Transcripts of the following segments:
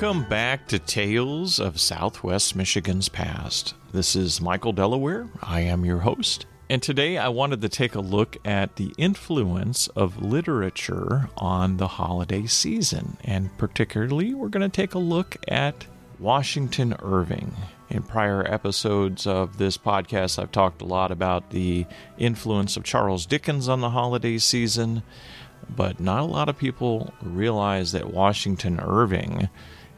Welcome back to Tales of Southwest Michigan's Past. This is Michael Delaware. I am your host. And today I wanted to take a look at the influence of literature on the holiday season. And particularly, we're going to take a look at Washington Irving. In prior episodes of this podcast, I've talked a lot about the influence of Charles Dickens on the holiday season but not a lot of people realize that Washington Irving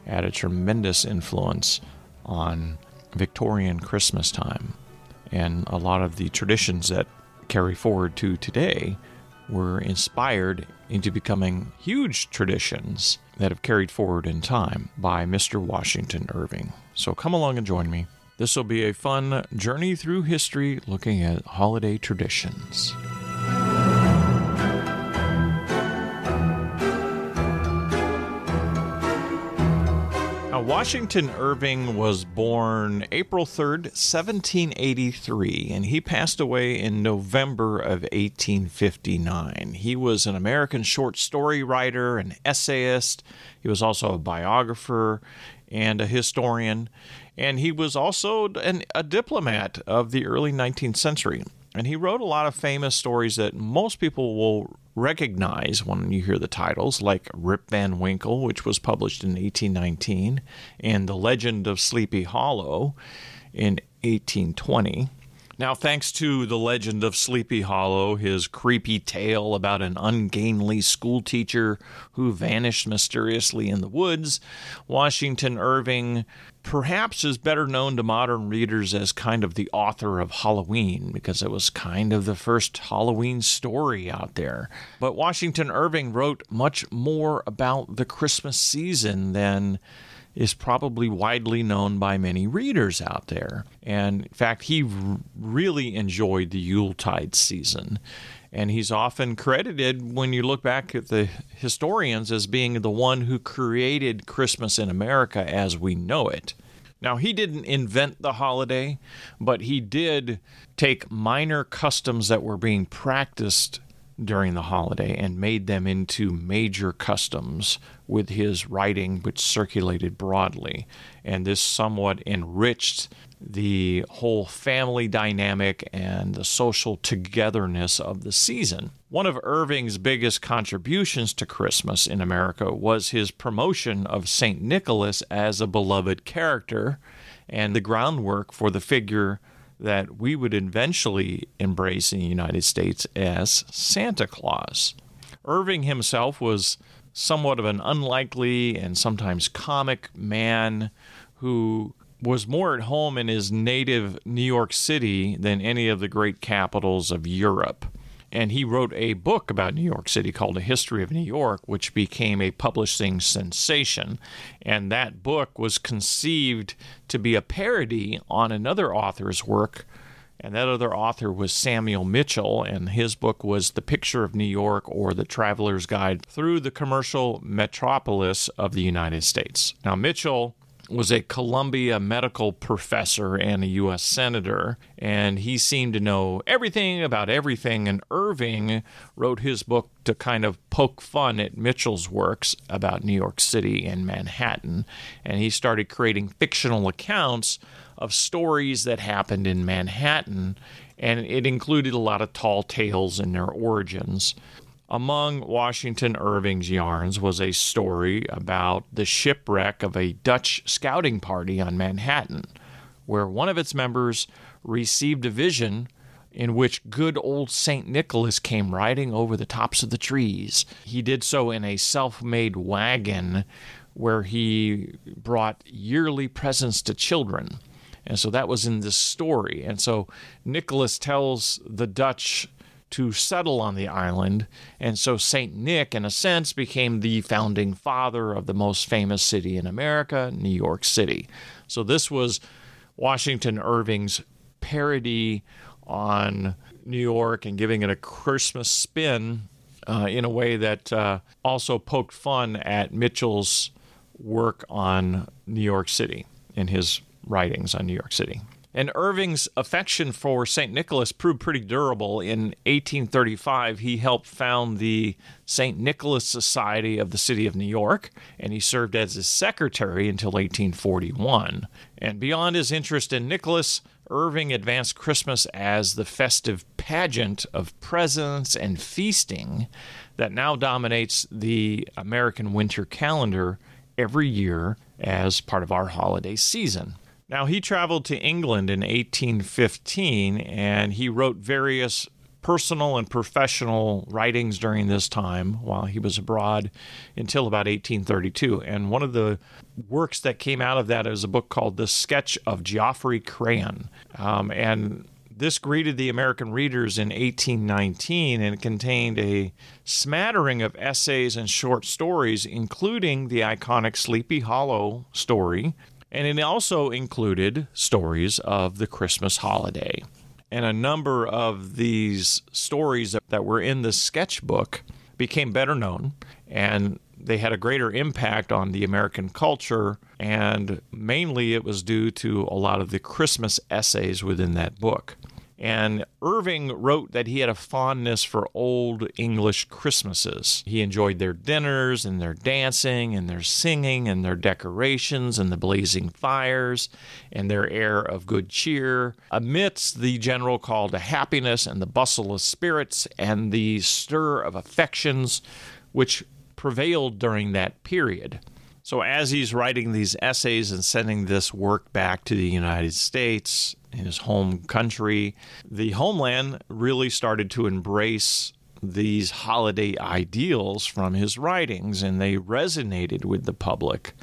had a tremendous influence on Victorian Christmas time. And a lot of the traditions that carry forward to today were inspired into becoming huge traditions that have carried forward in time by Mr. Washington Irving. So come along and join me. This will be a fun journey through history looking at holiday traditions. Washington Irving was born April 3rd, 1783, and he passed away in November of 1859. He was an American short story writer, an essayist. He was also a biographer and a historian, and he was also an, a diplomat of the early 19th century. And he wrote a lot of famous stories that most people will recognize when you hear the titles, like Rip Van Winkle, which was published in 1819, and The Legend of Sleepy Hollow in 1820. Now, thanks to the legend of Sleepy Hollow, his creepy tale about an ungainly schoolteacher who vanished mysteriously in the woods, Washington Irving perhaps is better known to modern readers as kind of the author of Halloween because it was kind of the first Halloween story out there. But Washington Irving wrote much more about the Christmas season than is probably widely known by many readers out there. And in fact, he really enjoyed the Yuletide season. And he's often credited, when you look back at the historians, as being the one who created Christmas in America as we know it. Now, he didn't invent the holiday, but he did take minor customs that were being practiced during the holiday and made them into major customs with his writing, which circulated broadly. And this somewhat enriched the whole family dynamic and the social togetherness of the season. One of Irving's biggest contributions to Christmas in America was his promotion of St. Nicholas as a beloved character and the groundwork for the figure that we would eventually embrace in the United States as Santa Claus. Irving himself was somewhat of an unlikely and sometimes comic man who was more at home in his native New York City than any of the great capitals of Europe. And he wrote a book about New York City called A History of New York, which became a publishing sensation. And that book was conceived to be a parody on another author's work. And that other author was Samuel Mitchill, and his book was The Picture of New York or The Traveler's Guide Through the Commercial Metropolis of the United States. Now, Mitchell was a Columbia medical professor and a U.S. senator, and he seemed to know everything about everything. And Irving wrote his book to kind of poke fun at Mitchill's works about New York City and Manhattan, and he started creating fictional accounts of stories that happened in Manhattan, and it included a lot of tall tales and their origins. Among Washington Irving's yarns was a story about the shipwreck of a Dutch scouting party on Manhattan, where one of its members received a vision in which good old St. Nicholas came riding over the tops of the trees. He did so in a self made wagon where he brought yearly presents to children. And so that was in this story. And so Nicholas tells the Dutch to settle on the island. And so St. Nick, in a sense, became the founding father of the most famous city in America, New York City. So this was Washington Irving's parody on New York and giving it a Christmas spin uh, in a way that uh, also poked fun at Mitchill's work on New York City in his writings on New York City. And Irving's affection for St. Nicholas proved pretty durable. In 1835, he helped found the St. Nicholas Society of the City of New York, and he served as its secretary until 1841. And beyond his interest in Nicholas, Irving advanced Christmas as the festive pageant of presents and feasting that now dominates the American winter calendar every year as part of our holiday season. Now, he traveled to England in 1815 and he wrote various personal and professional writings during this time while he was abroad until about 1832. And one of the works that came out of that is a book called The Sketch of Geoffrey Crayon. Um, and this greeted the American readers in 1819 and contained a smattering of essays and short stories, including the iconic Sleepy Hollow story. And it also included stories of the Christmas holiday. And a number of these stories that were in the sketchbook became better known and they had a greater impact on the American culture. And mainly it was due to a lot of the Christmas essays within that book. And Irving wrote that he had a fondness for old English Christmases. He enjoyed their dinners and their dancing and their singing and their decorations and the blazing fires and their air of good cheer amidst the general call to happiness and the bustle of spirits and the stir of affections which prevailed during that period. So, as he's writing these essays and sending this work back to the United States, his home country, the homeland really started to embrace these holiday ideals from his writings and they resonated with the public.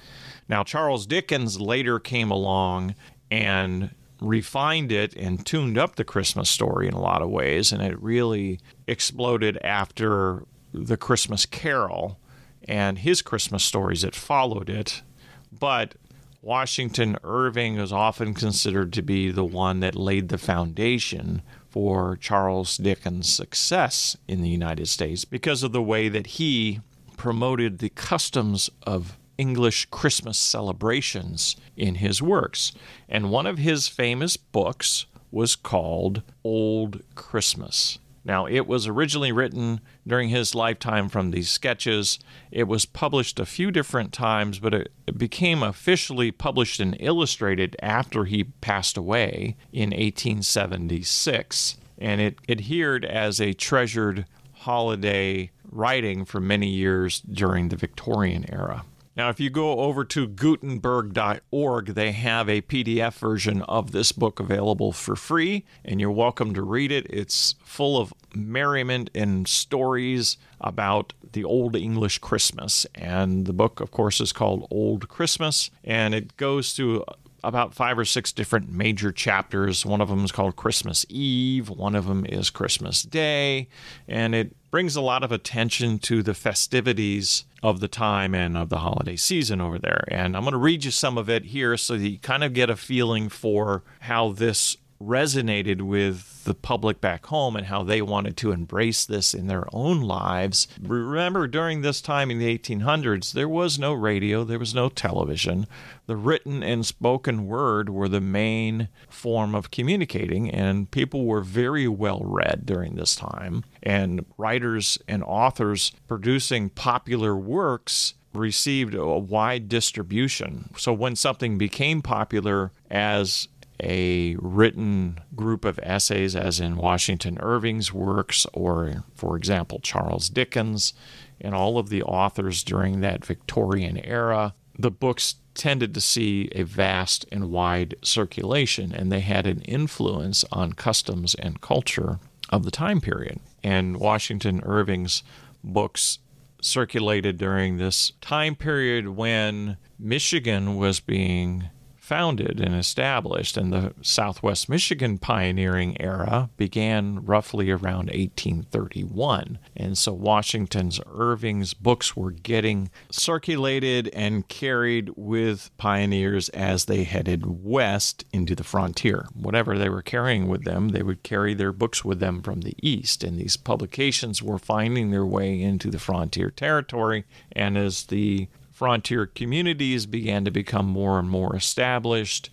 Now, Charles Dickens later came along and refined it and tuned up the Christmas story in a lot of ways, and it really exploded after the Christmas Carol and his Christmas stories that followed it. But Washington Irving is often considered to be the one that laid the foundation for Charles Dickens' success in the United States because of the way that he promoted the customs of English Christmas celebrations in his works. And one of his famous books was called Old Christmas. Now, it was originally written during his lifetime from these sketches. It was published a few different times, but it, became officially published and illustrated after he passed away in 1876. And it adhered as a treasured holiday writing for many years during the Victorian era. Now, if you go over to Gutenberg.org, they have a PDF version of this book available for free, and you're welcome to read it. It's full of merriment and stories about the Old English Christmas. And the book, of course, is called Old Christmas, and it goes through about five or six different major chapters. One of them is called Christmas Eve, one of them is Christmas Day, and it brings a lot of attention to the festivities of the time and of the holiday season over there. And I'm going to read you some of it here so that you kind of get a feeling for how this resonated with the public back home and how they wanted to embrace this in their own lives. Remember, during this time in the 1800s, there was no radio, there was no television. The written and spoken word were the main form of communicating, and people were very well read during this time. And writers and authors producing popular works received a wide distribution. So when something became popular as a written group of essays, as in Washington Irving's works, or, for example, Charles Dickens, and all of the authors during that Victorian era. The books tended to see a vast and wide circulation, and they had an influence on customs and culture of the time period. And Washington Irving's books circulated during this time period when Michigan was being founded and established, and the Southwest Michigan pioneering era began roughly around 1831. And so Washington's Irving's books were getting circulated and carried with pioneers as they headed west into the frontier. Whatever they were carrying with them, they would carry their books with them from the east. And these publications were finding their way into the frontier territory. And as the frontier communities began to become more and more established.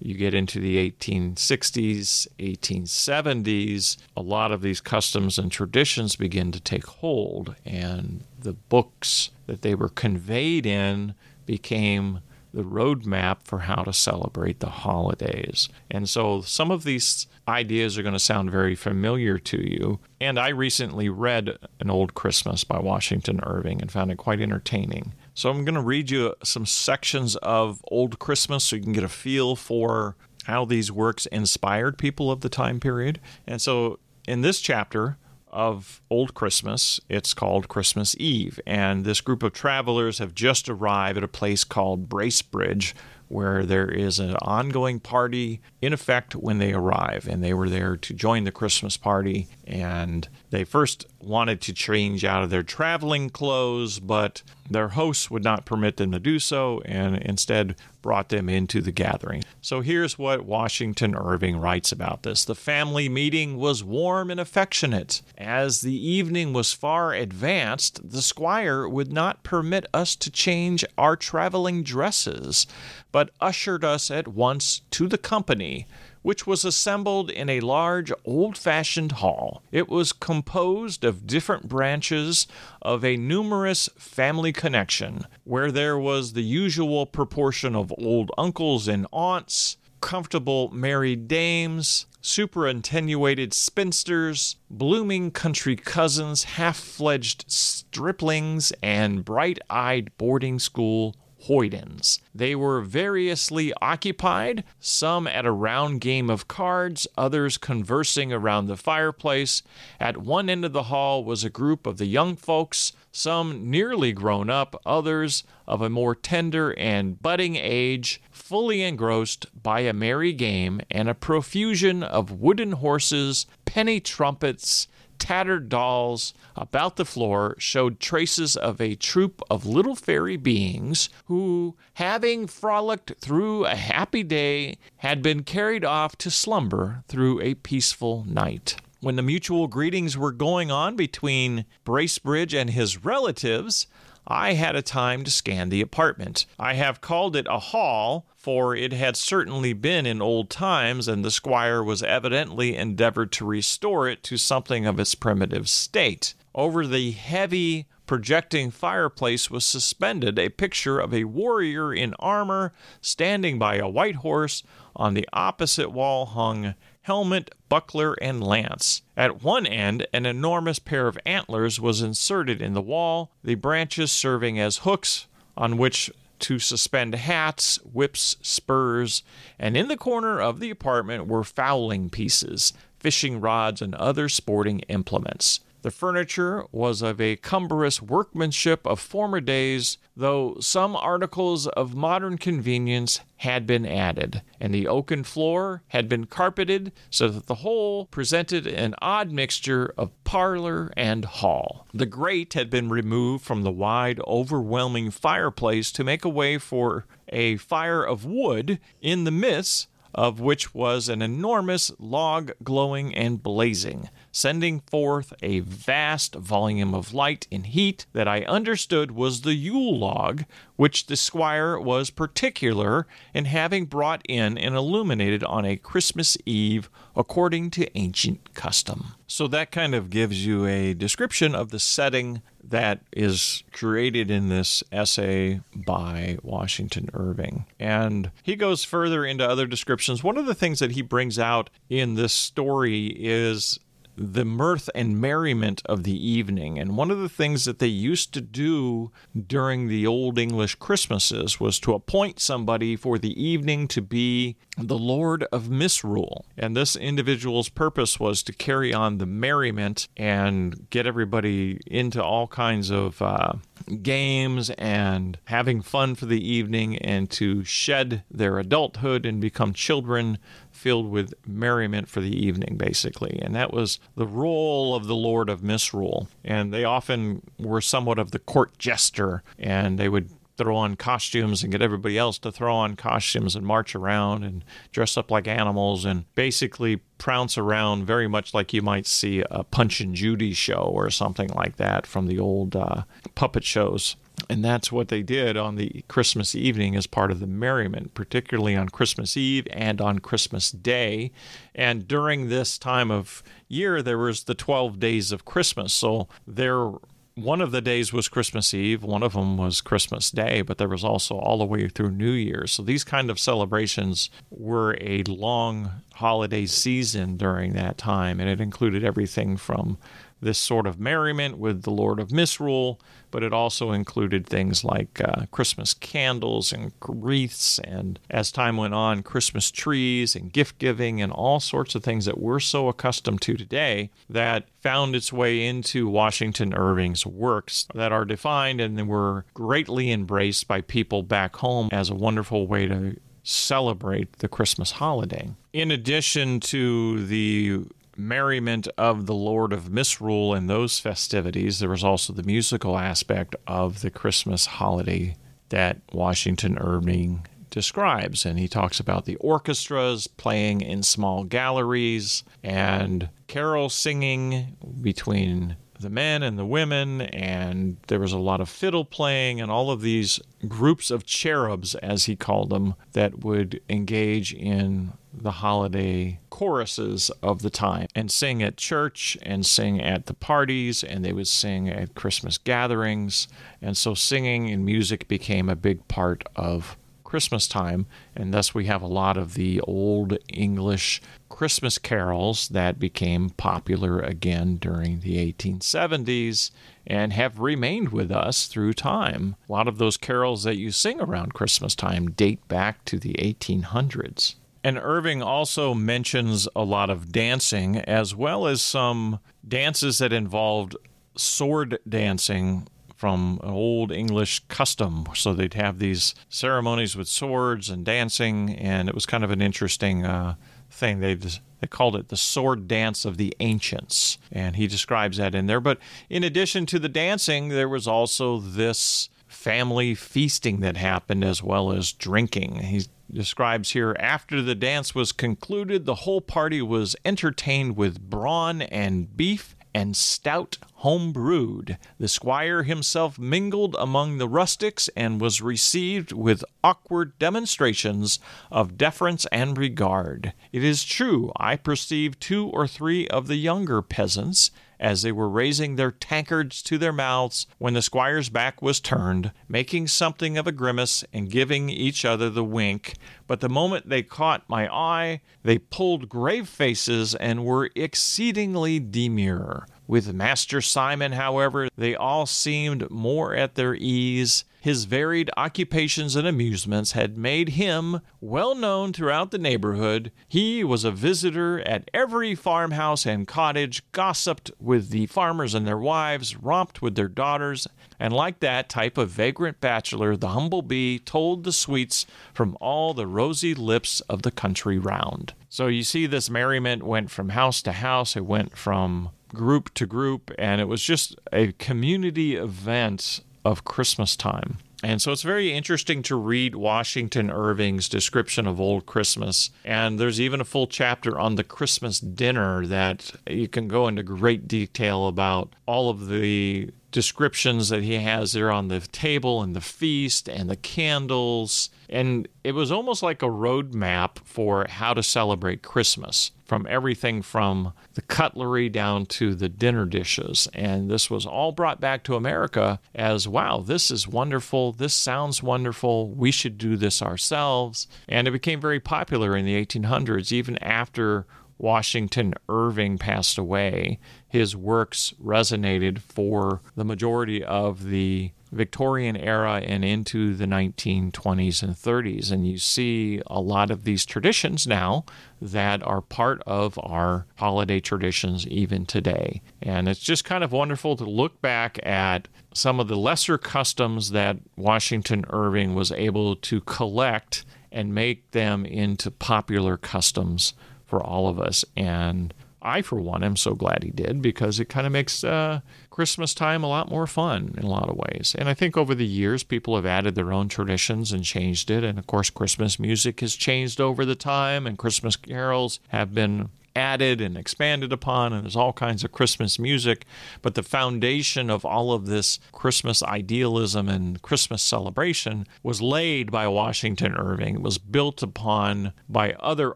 you get into the 1860s, 1870s, a lot of these customs and traditions begin to take hold, and the books that they were conveyed in became the roadmap for how to celebrate the holidays. And so some of these ideas are going to sound very familiar to you. And I recently read An Old Christmas by Washington Irving and found it quite entertaining. So I'm going to read you some sections of Old Christmas so you can get a feel for how these works inspired people of the time period. And so in this chapter, of Old Christmas. It's called Christmas Eve. And this group of travelers have just arrived at a place called Bracebridge, where there is an ongoing party in effect when they arrive. And they were there to join the Christmas party. And they first wanted to change out of their traveling clothes, but their hosts would not permit them to do so and instead brought them into the gathering. So here's what Washington Irving writes about this. The family meeting was warm and affectionate. As the evening was far advanced, the squire would not permit us to change our traveling dresses, but ushered us at once to the company which was assembled in a large old fashioned hall. It was composed of different branches of a numerous family connection, where there was the usual proportion of old uncles and aunts, comfortable married dames, superannuated spinsters, blooming country cousins, half fledged striplings, and bright eyed boarding school hoydens. They were variously occupied, some at a round game of cards, others conversing around the fireplace. At one end of the hall was a group of the young folks, some nearly grown up, others of a more tender and budding age, fully engrossed by a merry game and a profusion of wooden horses, penny trumpets, tattered dolls about the floor showed traces of a troop of little fairy beings who, having frolicked through a happy day, had been carried off to slumber through a peaceful night. When the mutual greetings were going on between Bracebridge and his relatives, I had a time to scan the apartment. I have called it a hall, for it had certainly been in old times, and the squire was evidently endeavored to restore it to something of its primitive state. Over the heavy projecting fireplace was suspended a picture of a warrior in armor standing by a white horse. On the opposite wall hung helmet, buckler, and lance. At one end, an enormous pair of antlers was inserted in the wall, the branches serving as hooks on which to suspend hats, whips, spurs, and in the corner of the apartment were fowling pieces, fishing rods, and other sporting implements. The furniture was of a cumbrous workmanship of former days, though some articles of modern convenience had been added, and the oaken floor had been carpeted so that the whole presented an odd mixture of parlor and hall. The grate had been removed from the wide, overwhelming fireplace to make a way for a fire of wood in the midst of which was an enormous log glowing and blazing, sending forth a vast volume of light and heat that I understood was the Yule log, which the squire was particular in having brought in and illuminated on a Christmas Eve according to ancient custom. So that kind of gives you a description of the setting that is created in this essay by Washington Irving. And he goes further into other descriptions. One of the things that he brings out in this story is the mirth and merriment of the evening. And one of the things that they used to do during the Old English Christmases was to appoint somebody for the evening to be the Lord of Misrule. And this individual's purpose was to carry on the merriment and get everybody into all kinds of uh, games and having fun for the evening and to shed their adulthood and become children filled with merriment for the evening, basically. And that was the role of the Lord of Misrule. And they often were somewhat of the court jester, and they would throw on costumes and get everybody else to throw on costumes and march around and dress up like animals and basically prounce around very much like you might see a Punch and Judy show or something like that from the old uh, puppet shows. And that's what they did on the Christmas evening as part of the merriment, particularly on Christmas Eve and on Christmas Day. And during this time of year, there was the 12 days of Christmas. So there one of the days was Christmas Eve, one of them was Christmas Day, but there was also all the way through New Year's. So these kind of celebrations were a long holiday season during that time, and it included everything from this sort of merriment with the Lord of Misrule, but it also included things like uh, Christmas candles and wreaths, and as time went on, Christmas trees and gift giving and all sorts of things that we're so accustomed to today that found its way into Washington Irving's works that are defined and were greatly embraced by people back home as a wonderful way to celebrate the Christmas holiday. In addition to the merriment of the Lord of Misrule and those festivities, there was also the musical aspect of the Christmas holiday that Washington Irving describes. And he talks about the orchestras playing in small galleries and carol singing between the men and the women, and there was a lot of fiddle playing and all of these groups of cherubs, as he called them, that would engage in the holiday choruses of the time and sing at church and sing at the parties and they would sing at Christmas gatherings. And so singing and music became a big part of Christmas time, and thus we have a lot of the old English Christmas carols that became popular again during the 1870s and have remained with us through time. A lot of those carols that you sing around Christmas time date back to the 1800s. And Irving also mentions a lot of dancing, as well as some dances that involved sword dancing from an old English custom. So they'd have these ceremonies with swords and dancing, and it was kind of an interesting uh, thing. They they called it the sword dance of the ancients, and he describes that in there. But in addition to the dancing, there was also this family feasting that happened as well as drinking. He describes here after the dance was concluded, the whole party was entertained with brawn and beef and stout home brewed. The squire himself mingled among the rustics and was received with awkward demonstrations of deference and regard. It is true, I perceived two or three of the younger peasants as they were raising their tankards to their mouths when the squire's back was turned, making something of a grimace and giving each other the wink. But the moment they caught my eye, they pulled grave faces and were exceedingly demure. With Master Simon, however, they all seemed more at their ease his varied occupations and amusements had made him well known throughout the neighborhood. He was a visitor at every farmhouse and cottage, gossiped with the farmers and their wives, romped with their daughters, and like that type of vagrant bachelor, the humble bee tolled the sweets from all the rosy lips of the country round. So you see, this merriment went from house to house, it went from group to group, and it was just a community event of Christmas time. And so it's very interesting to read Washington Irving's description of Old Christmas. And there's even a full chapter on the Christmas dinner that you can go into great detail about all of the descriptions that he has there on the table and the feast and the candles. And it was almost like a roadmap for how to celebrate Christmas from everything from the cutlery down to the dinner dishes. And this was all brought back to America as wow, this is wonderful. This sounds wonderful. We should do this ourselves. And it became very popular in the 1800s, even after Washington Irving passed away, his works resonated for the majority of the Victorian era and into the 1920s and 30s. And you see a lot of these traditions now that are part of our holiday traditions even today. And it's just kind of wonderful to look back at some of the lesser customs that Washington Irving was able to collect and make them into popular customs for all of us. And I, for one, am so glad he did because it kind of makes uh, Christmas time a lot more fun in a lot of ways. And I think over the years, people have added their own traditions and changed it. And of course, Christmas music has changed over the time, and Christmas carols have been added and expanded upon, and there's all kinds of Christmas music. But the foundation of all of this Christmas idealism and Christmas celebration was laid by Washington Irving. It was built upon by other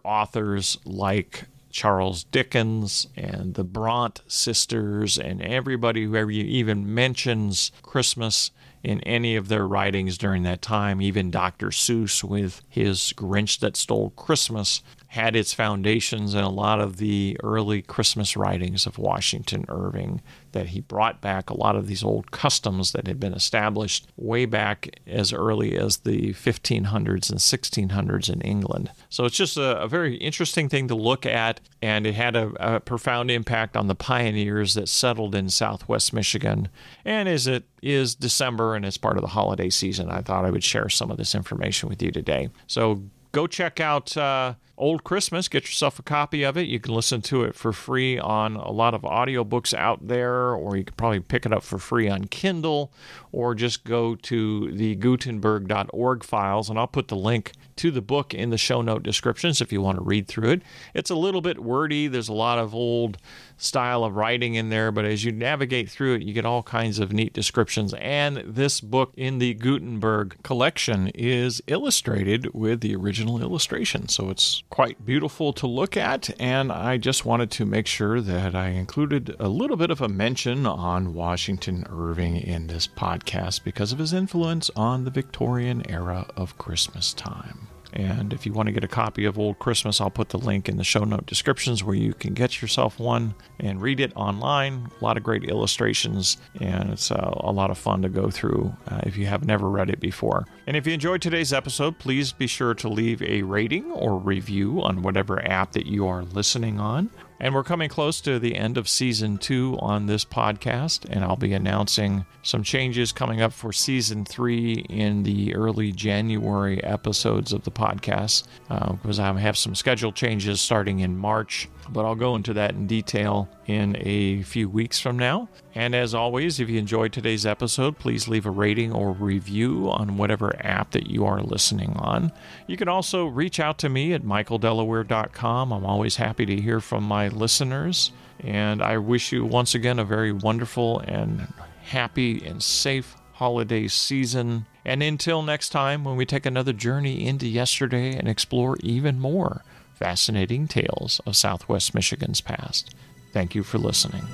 authors like Charles Dickens and the Bronte sisters and everybody who even mentions Christmas in any of their writings during that time. Even Dr. Seuss with his Grinch that Stole Christmas had its foundations in a lot of the early Christmas writings of Washington Irving, that he brought back a lot of these old customs that had been established way back as early as the 1500s and 1600s in England. So it's just a, a very interesting thing to look at, and it had a, a profound impact on the pioneers that settled in southwest Michigan. And as it is December and it's part of the holiday season, I thought I would share some of this information with you today. So go check out uh, Old Christmas. Get yourself a copy of it. You can listen to it for free on a lot of audiobooks out there, or you can probably pick it up for free on Kindle, or just go to the Gutenberg.org files, and I'll put the link to the book in the show note descriptions if you want to read through it. It's a little bit wordy, there's a lot of old style of writing in there, but as you navigate through it, you get all kinds of neat descriptions. And this book in the Gutenberg collection is illustrated with the original illustration, so it's quite beautiful to look at. And I just wanted to make sure that I included a little bit of a mention on Washington Irving in this podcast because of his influence on the Victorian era of Christmas time. And if you want to get a copy of Old Christmas, I'll put the link in the show note descriptions where you can get yourself one and read it online. A lot of great illustrations, and it's uh, a lot of fun to go through uh, if you have never read it before. And if you enjoyed today's episode, please be sure to leave a rating or review on whatever app that you are listening on. And we're coming close to the end of season two on this podcast, and I'll be announcing some changes coming up for season three in the early January episodes of the podcast uh, because I have some schedule changes starting in March but I'll go into that in detail in a few weeks from now. And as always, if you enjoyed today's episode, please leave a rating or review on whatever app that you are listening on. You can also reach out to me at michaeldelaware.com. I'm always happy to hear from my listeners. And I wish you once again a very wonderful and happy and safe holiday season. And until next time, when we take another journey into yesterday and explore even more fascinating tales of Southwest Michigan's past. Thank you for listening.